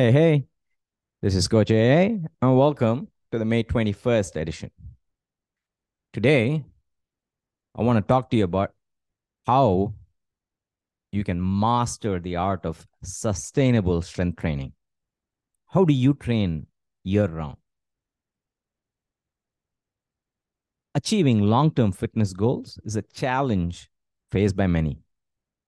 Hey, hey, this is Coach AA, and welcome to the May 21st edition. Today, I want to talk to you about how you can master the art of sustainable strength training. How do you train year round? Achieving long term fitness goals is a challenge faced by many.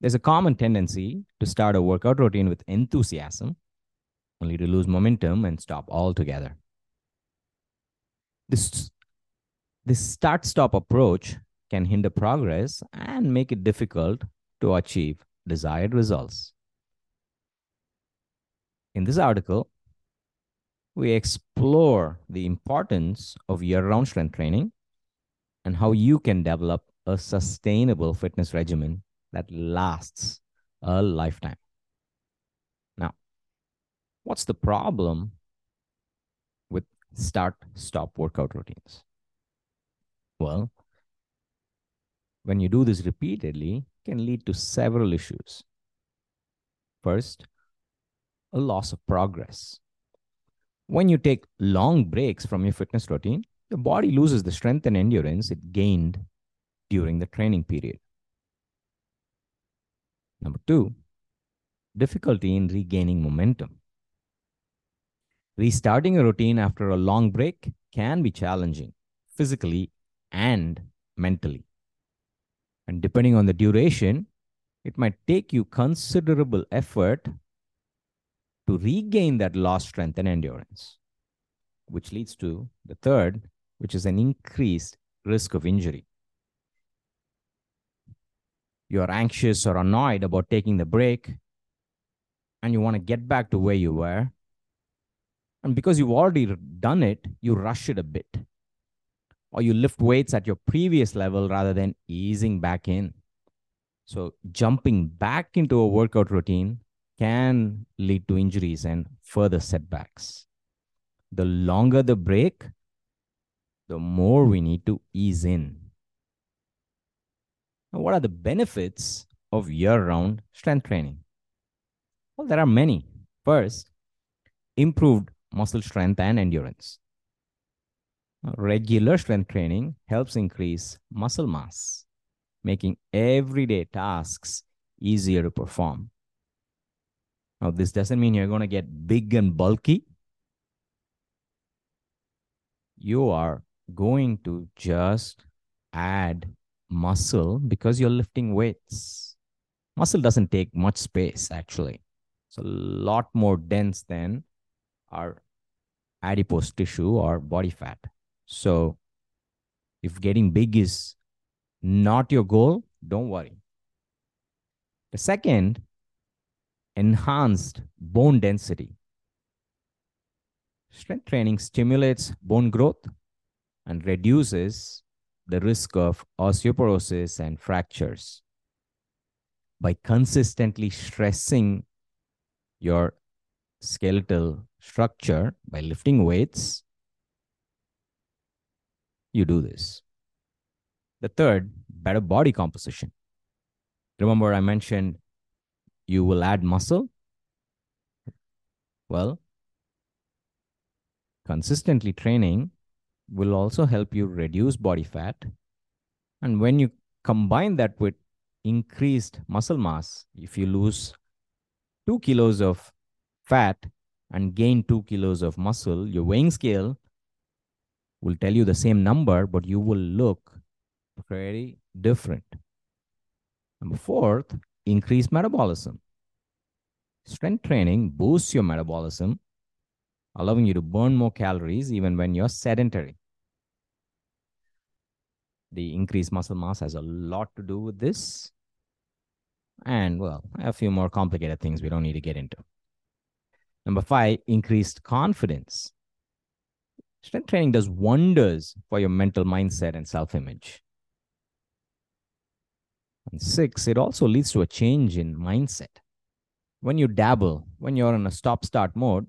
There's a common tendency to start a workout routine with enthusiasm, only to lose momentum and stop altogether. This, this start stop approach can hinder progress and make it difficult to achieve desired results. In this article, we explore the importance of year round strength training and how you can develop a sustainable fitness regimen that lasts a lifetime. What's the problem with start stop workout routines? Well, when you do this repeatedly, can lead to several issues. First, a loss of progress. When you take long breaks from your fitness routine, your body loses the strength and endurance it gained during the training period. Number two, difficulty in regaining momentum. Restarting a routine after a long break can be challenging physically and mentally. And depending on the duration, it might take you considerable effort to regain that lost strength and endurance, which leads to the third, which is an increased risk of injury. You're anxious or annoyed about taking the break, and you want to get back to where you were. And because you've already done it, you rush it a bit or you lift weights at your previous level rather than easing back in. So, jumping back into a workout routine can lead to injuries and further setbacks. The longer the break, the more we need to ease in. Now, what are the benefits of year round strength training? Well, there are many. First, improved muscle strength and endurance. Regular strength training helps increase muscle mass, making everyday tasks easier to perform. Now, this doesn't mean you're going to get big and bulky. You are going to just add muscle because you're lifting weights. Muscle doesn't take much space, actually. It's a lot more dense than our adipose tissue or body fat. So if getting big is not your goal, don't worry. The second, enhanced bone density. Strength training stimulates bone growth and reduces the risk of osteoporosis and fractures. By consistently stressing your skeletal structure by lifting weights, you do this. The third, better body composition. Remember, I mentioned you will add muscle. Well, consistently training will also help you reduce body fat. And when you combine that with increased muscle mass, if you lose two kilos of fat and gain two kilos of muscle, your weighing scale will tell you the same number, but you will look very different. Number fourth, increase metabolism. Strength training boosts your metabolism, allowing you to burn more calories even when you're sedentary. The increased muscle mass has a lot to do with this. And, well, a few more complicated things we don't need to get into. Number five, increased confidence. Strength training does wonders for your mental mindset and self image. And six, it also leads to a change in mindset. When you dabble, when you're in a stop start mode,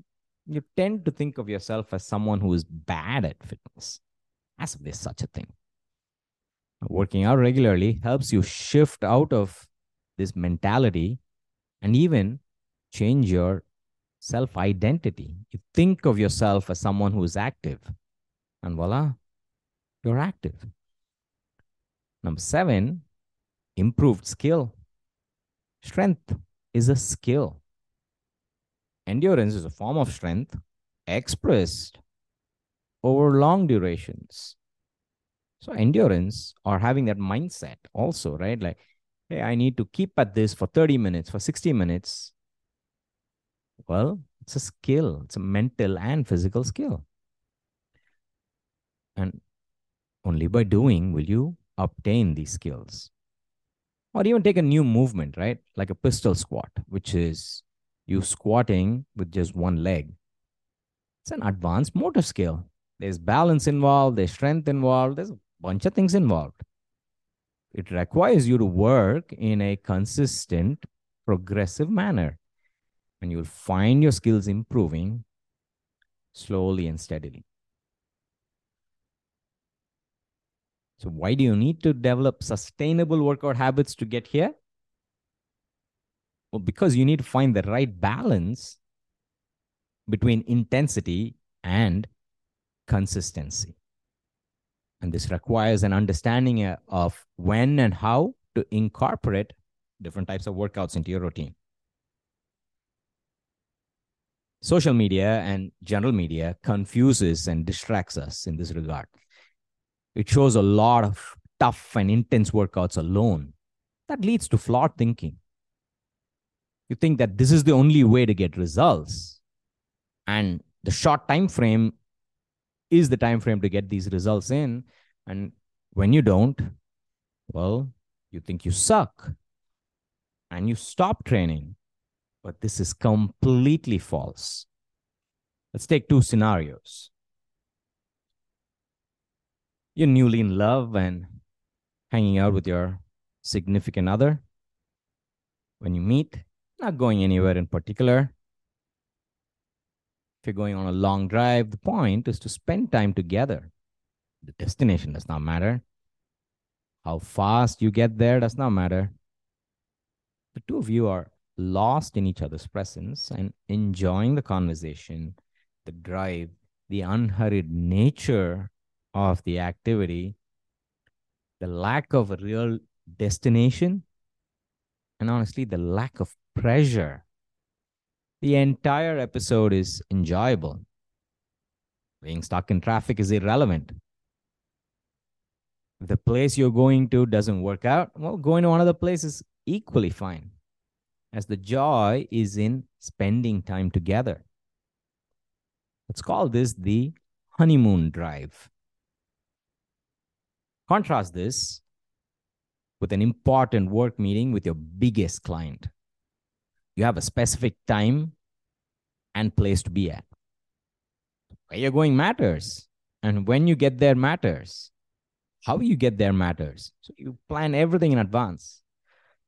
you tend to think of yourself as someone who is bad at fitness, as if there's such a thing. Working out regularly helps you shift out of this mentality and even change your self identity. You think of yourself as someone who is active, and voila, you're active. Number seven, improved skill. Strength is a skill. Endurance is a form of strength expressed over long durations. So, endurance or having that mindset also, right? Like, hey, I need to keep at this for 30 minutes, for 60 minutes. Well, it's a skill, it's a mental and physical skill. And only by doing will you obtain these skills. Or even take a new movement, right? Like a pistol squat, which is you squatting with just one leg. It's an advanced motor skill. There's balance involved, there's strength involved, there's a bunch of things involved. It requires you to work in a consistent, progressive manner. And you'll find your skills improving slowly and steadily. So, why do you need to develop sustainable workout habits to get here? Well, because you need to find the right balance between intensity and consistency. And this requires an understanding uh, of when and how to incorporate different types of workouts into your routine. Social media and general media confuses and distracts us in this regard. It shows a lot of tough and intense workouts alone. That leads to flawed thinking. You think that this is the only way to get results. And the short time frame is the time frame to get these results in. And when you don't, well, you think you suck and you stop training. But this is completely false. Let's take two scenarios you're newly in love and hanging out with your significant other. When you meet, not going anywhere in particular. If you're going on a long drive, the point is to spend time together. The destination does not matter. How fast you get there does not matter. The two of you are lost in each other's presence and enjoying the conversation, the drive, the unhurried nature of the activity, the lack of a real destination, and honestly, the lack of pressure. The entire episode is enjoyable. Being stuck in traffic is irrelevant. The place you're going to doesn't work out, well, going to another place is equally fine, as the joy is in spending time together. Let's call this the honeymoon drive. Contrast this with an important work meeting with your biggest client. You have a specific time and place to be at. Where you're going matters. And when you get there matters. How you get there matters. So you plan everything in advance.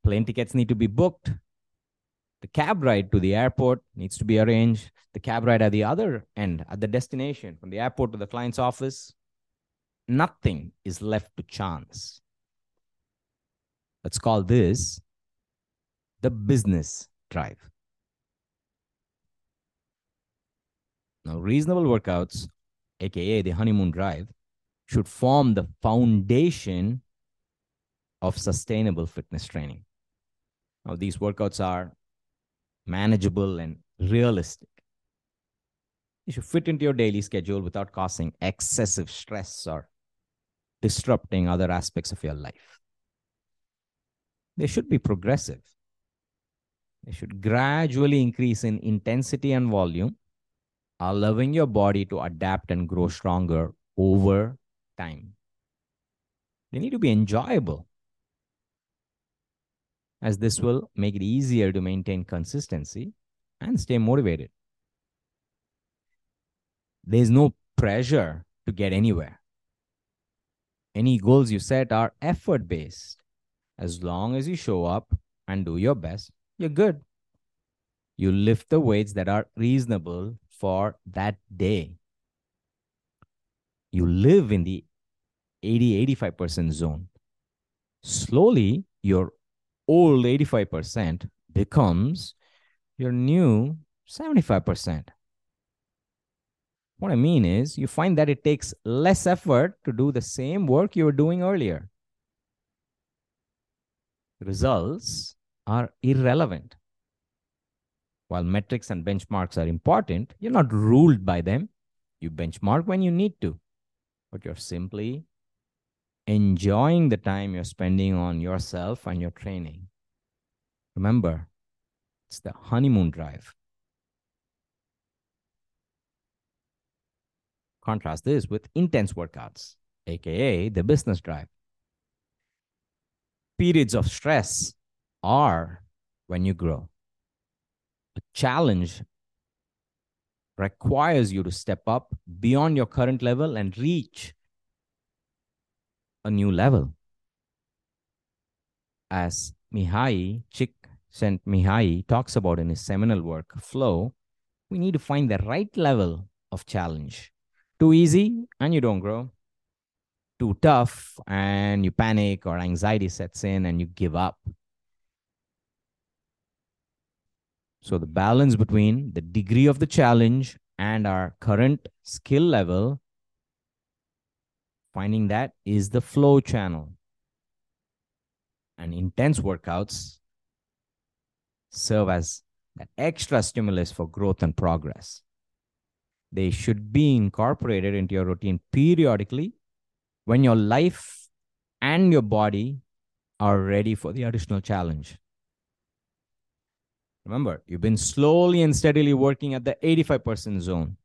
Plane tickets need to be booked. The cab ride to the airport needs to be arranged. The cab ride at the other end, at the destination, from the airport to the client's office, nothing is left to chance. Let's call this the business drive. Now, reasonable workouts, aka the honeymoon drive, should form the foundation of sustainable fitness training. Now, these workouts are manageable and realistic. You should fit into your daily schedule without causing excessive stress or disrupting other aspects of your life. They should be progressive. They should gradually increase in intensity and volume, allowing your body to adapt and grow stronger over time. They need to be enjoyable, as this will make it easier to maintain consistency and stay motivated. There's no pressure to get anywhere any goals you set are effort based. As long as you show up and do your best, you're good. You lift the weights that are reasonable for that day. You live in the 80 85% zone. Slowly, your old 85% becomes your new 75%. What I mean is, you find that it takes less effort to do the same work you were doing earlier. Results are irrelevant. While metrics and benchmarks are important, you're not ruled by them. You benchmark when you need to, but you're simply enjoying the time you're spending on yourself and your training. Remember, it's the honeymoon drive. Contrast this with intense workouts, aka the business drive. Periods of stress are when you grow. A challenge requires you to step up beyond your current level and reach a new level. As Mihaly Csikszentmihalyi talks about in his seminal work, Flow, we need to find the right level of challenge. Too easy and you don't grow. Too tough and you panic or anxiety sets in and you give up. So the balance between the degree of the challenge and our current skill level, finding that is the flow channel. And intense workouts serve as that extra stimulus for growth and progress. They should be incorporated into your routine periodically when your life and your body are ready for the additional challenge. Remember, you've been slowly and steadily working at the 85% zone.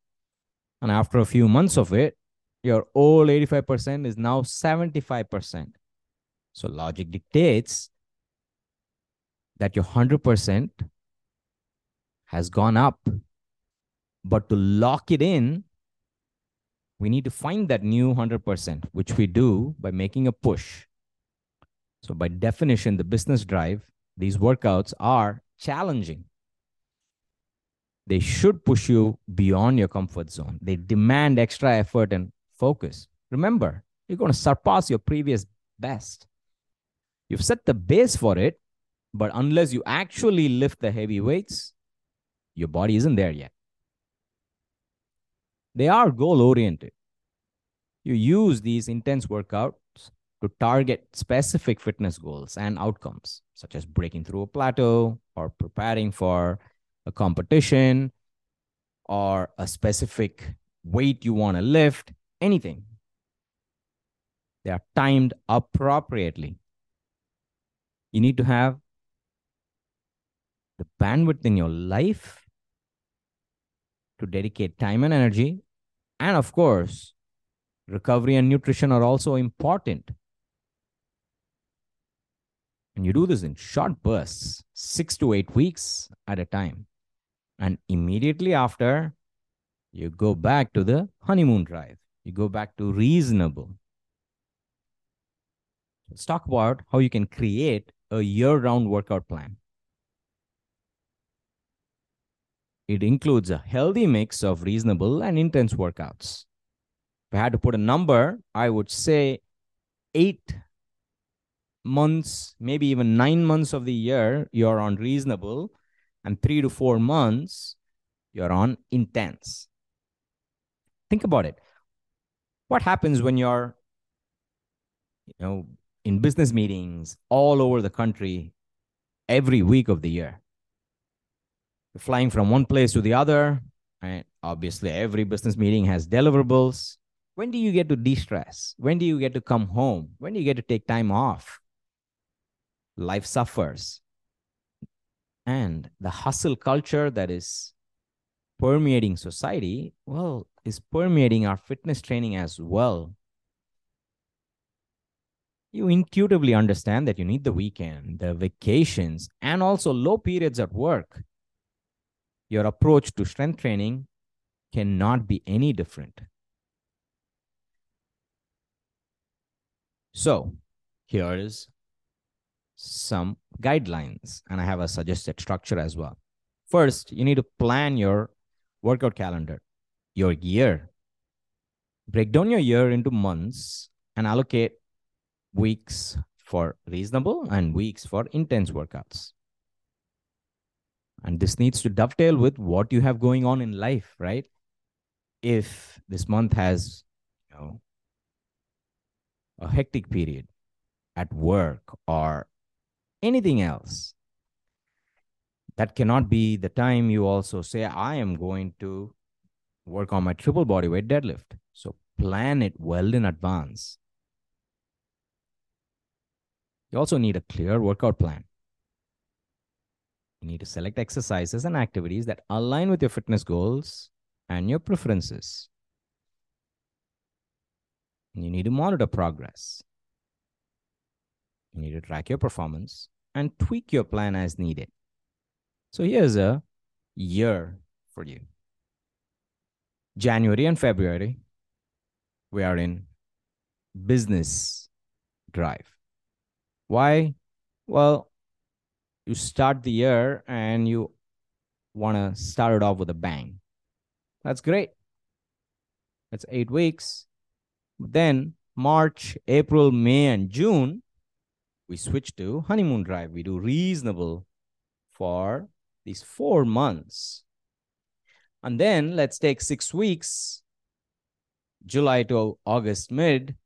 And after a few months of it, your old 85% is now 75%. So logic dictates that your 100% has gone up. But to lock it in, we need to find that new 100%, which we do by making a push. So, by definition, the business drive, these workouts are challenging. They should push you beyond your comfort zone. They demand extra effort and focus. Remember, you're going to surpass your previous best. You've set the base for it, but unless you actually lift the heavy weights, your body isn't there yet. They are goal oriented. You use these intense workouts to target specific fitness goals and outcomes, such as breaking through a plateau or preparing for a competition or a specific weight you want to lift, anything. They are timed appropriately. You need to have the bandwidth in your life to dedicate time and energy. And of course, recovery and nutrition are also important. And you do this in short bursts, six to eight weeks at a time. And immediately after, you go back to the honeymoon drive. You go back to reasonable. Let's talk about how you can create a year round workout plan. It includes a healthy mix of reasonable and intense workouts. If I had to put a number, I would say eight months, maybe even nine months of the year, you're on reasonable, and three to four months, you're on intense. Think about it. What happens when you're, you know, in business meetings all over the country every week of the year? You're flying from one place to the other. And obviously, every business meeting has deliverables. When do you get to de stress? When do you get to come home? When do you get to take time off? Life suffers. And the hustle culture that is permeating society, well, is permeating our fitness training as well. You intuitively understand that you need the weekend, the vacations, and also low periods at work your approach to strength training cannot be any different. So, here is some guidelines, and I have a suggested structure as well. First, you need to plan your workout calendar, your year. Break down your year into months and allocate weeks for reasonable and weeks for intense workouts. And this needs to dovetail with what you have going on in life, right? If this month has, you know, a hectic period at work or anything else, that cannot be the time you also say, I am going to work on my triple body weight deadlift. So plan it well in advance. You also need a clear workout plan. You need to select exercises and activities that align with your fitness goals and your preferences. You need to monitor progress. You need to track your performance and tweak your plan as needed. So here's a year for you. January and February, we are in business drive. Why? Well, you start the year and you want to start it off with a bang. That's great. That's eight weeks. Then March, April, May, and June, we switch to honeymoon drive. We do reasonable for these four months. And then let's take six weeks, July to August mid,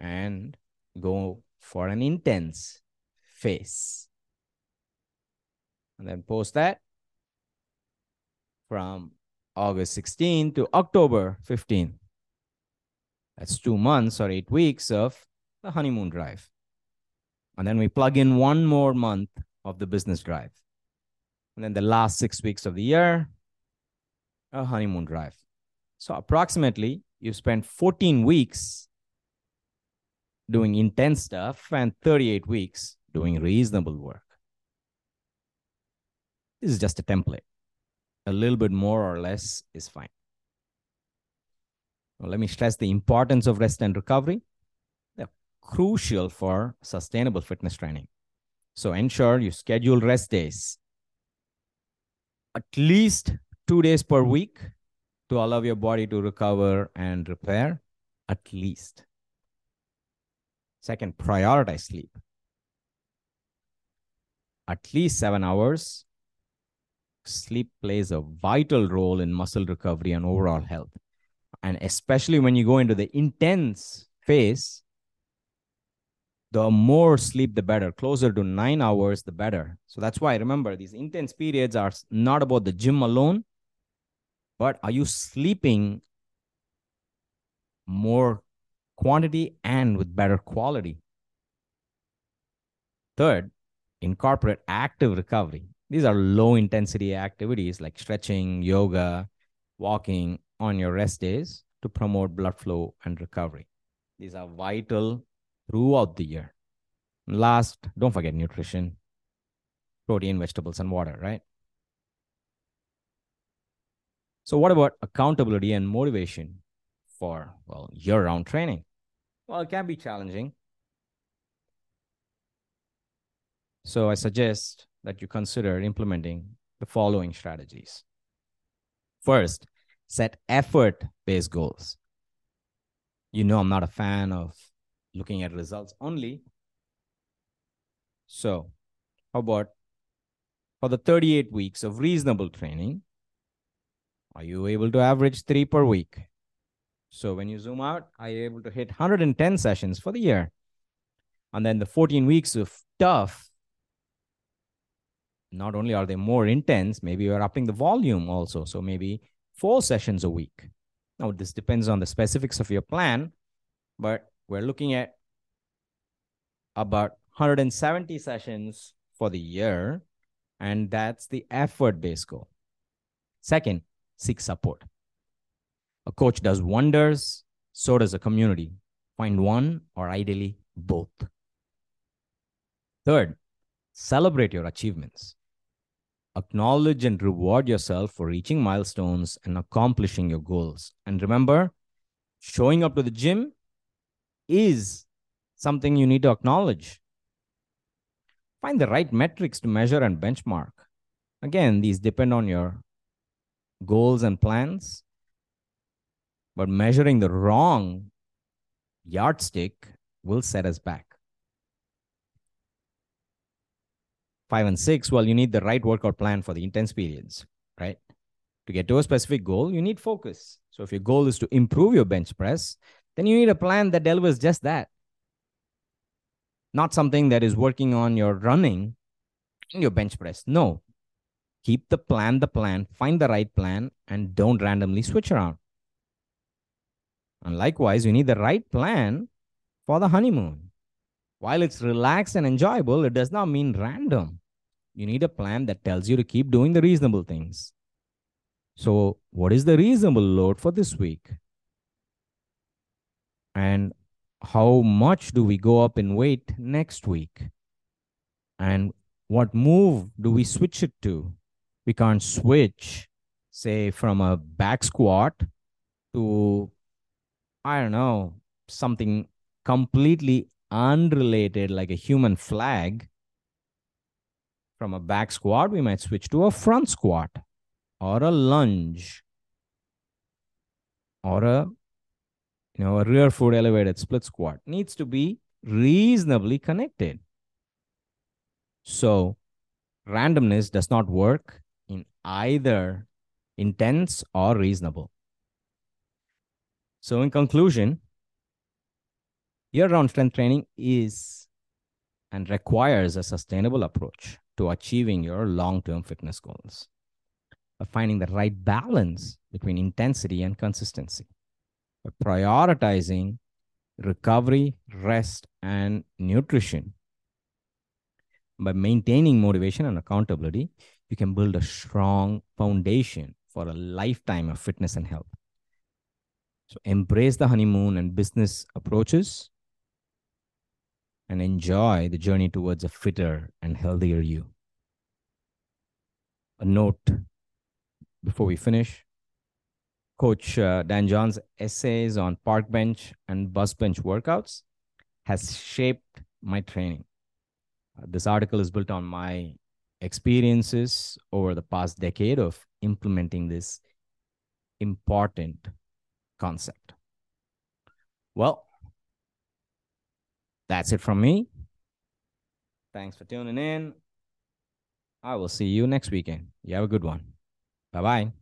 and go for an intense phase. And then post that from August 16 to October 15. That's two months or eight weeks of the honeymoon drive. And then we plug in one more month of the business drive. And then the last six weeks of the year, a honeymoon drive. So approximately you spend 14 weeks doing intense stuff and 38 weeks doing reasonable work. This is just a template. A little bit more or less is fine. Well, let me stress the importance of rest and recovery. They're crucial for sustainable fitness training. So ensure you schedule rest days at least two days per week to allow your body to recover and repair. At least. Second, prioritize sleep. At least seven hours. Sleep plays a vital role in muscle recovery and overall health. And especially when you go into the intense phase, the more sleep, the better. Closer to nine hours, the better. So that's why remember these intense periods are not about the gym alone, but are you sleeping more quantity and with better quality. Third, incorporate active recovery. These are low intensity activities like stretching, yoga, walking on your rest days to promote blood flow and recovery. These are vital throughout the year. Last, don't forget nutrition, protein, vegetables, and water, right? So, what about accountability and motivation for, well, year round training? Well, it can be challenging. So I suggest that you consider implementing the following strategies. First, set effort based goals. You know, I'm not a fan of looking at results only. So, how about for the 38 weeks of reasonable training, are you able to average three per week? So when you zoom out, are you able to hit 110 sessions for the year? And then the 14 weeks of tough, not only are they more intense, maybe you're upping the volume also. So maybe four sessions a week. Now, this depends on the specifics of your plan, but we're looking at about 170 sessions for the year, and that's the effort based goal. Second, seek support. A coach does wonders, so does a community. Find one or ideally both. Third, celebrate your achievements. Acknowledge and reward yourself for reaching milestones and accomplishing your goals. And remember, showing up to the gym is something you need to acknowledge. Find the right metrics to measure and benchmark. Again, these depend on your goals and plans, but measuring the wrong yardstick will set us back. five and six, well, you need the right workout plan for the intense periods, right? To get to a specific goal, you need focus. So if your goal is to improve your bench press, then you need a plan that delivers just that. Not something that is working on your running and your bench press. No. Keep the plan the plan, find the right plan, and don't randomly switch around. And likewise, you need the right plan for the honeymoon. While it's relaxed and enjoyable, it does not mean random. You need a plan that tells you to keep doing the reasonable things. So, what is the reasonable load for this week? And how much do we go up in weight next week? And what move do we switch it to? We can't switch, say, from a back squat to, I don't know, something completely unrelated, like a human flag. From a back squat, we might switch to a front squat or a lunge or a you know a rear foot elevated split squat needs to be reasonably connected. So randomness does not work in either intense or reasonable. So in conclusion year-round strength training is and requires a sustainable approach to achieving your long-term fitness goals of finding the right balance between intensity and consistency, by prioritizing recovery, rest, and nutrition. By maintaining motivation and accountability, you can build a strong foundation for a lifetime of fitness and health. So embrace the honeymoon and business approaches and enjoy the journey towards a fitter and healthier you. A note before we finish. Coach uh, Dan John's essays on park bench and bus bench workouts has shaped my training. Uh, this article is built on my experiences over the past decade of implementing this important concept. Well, that's it from me. Thanks for tuning in. I will see you next weekend. You have a good one. Bye bye.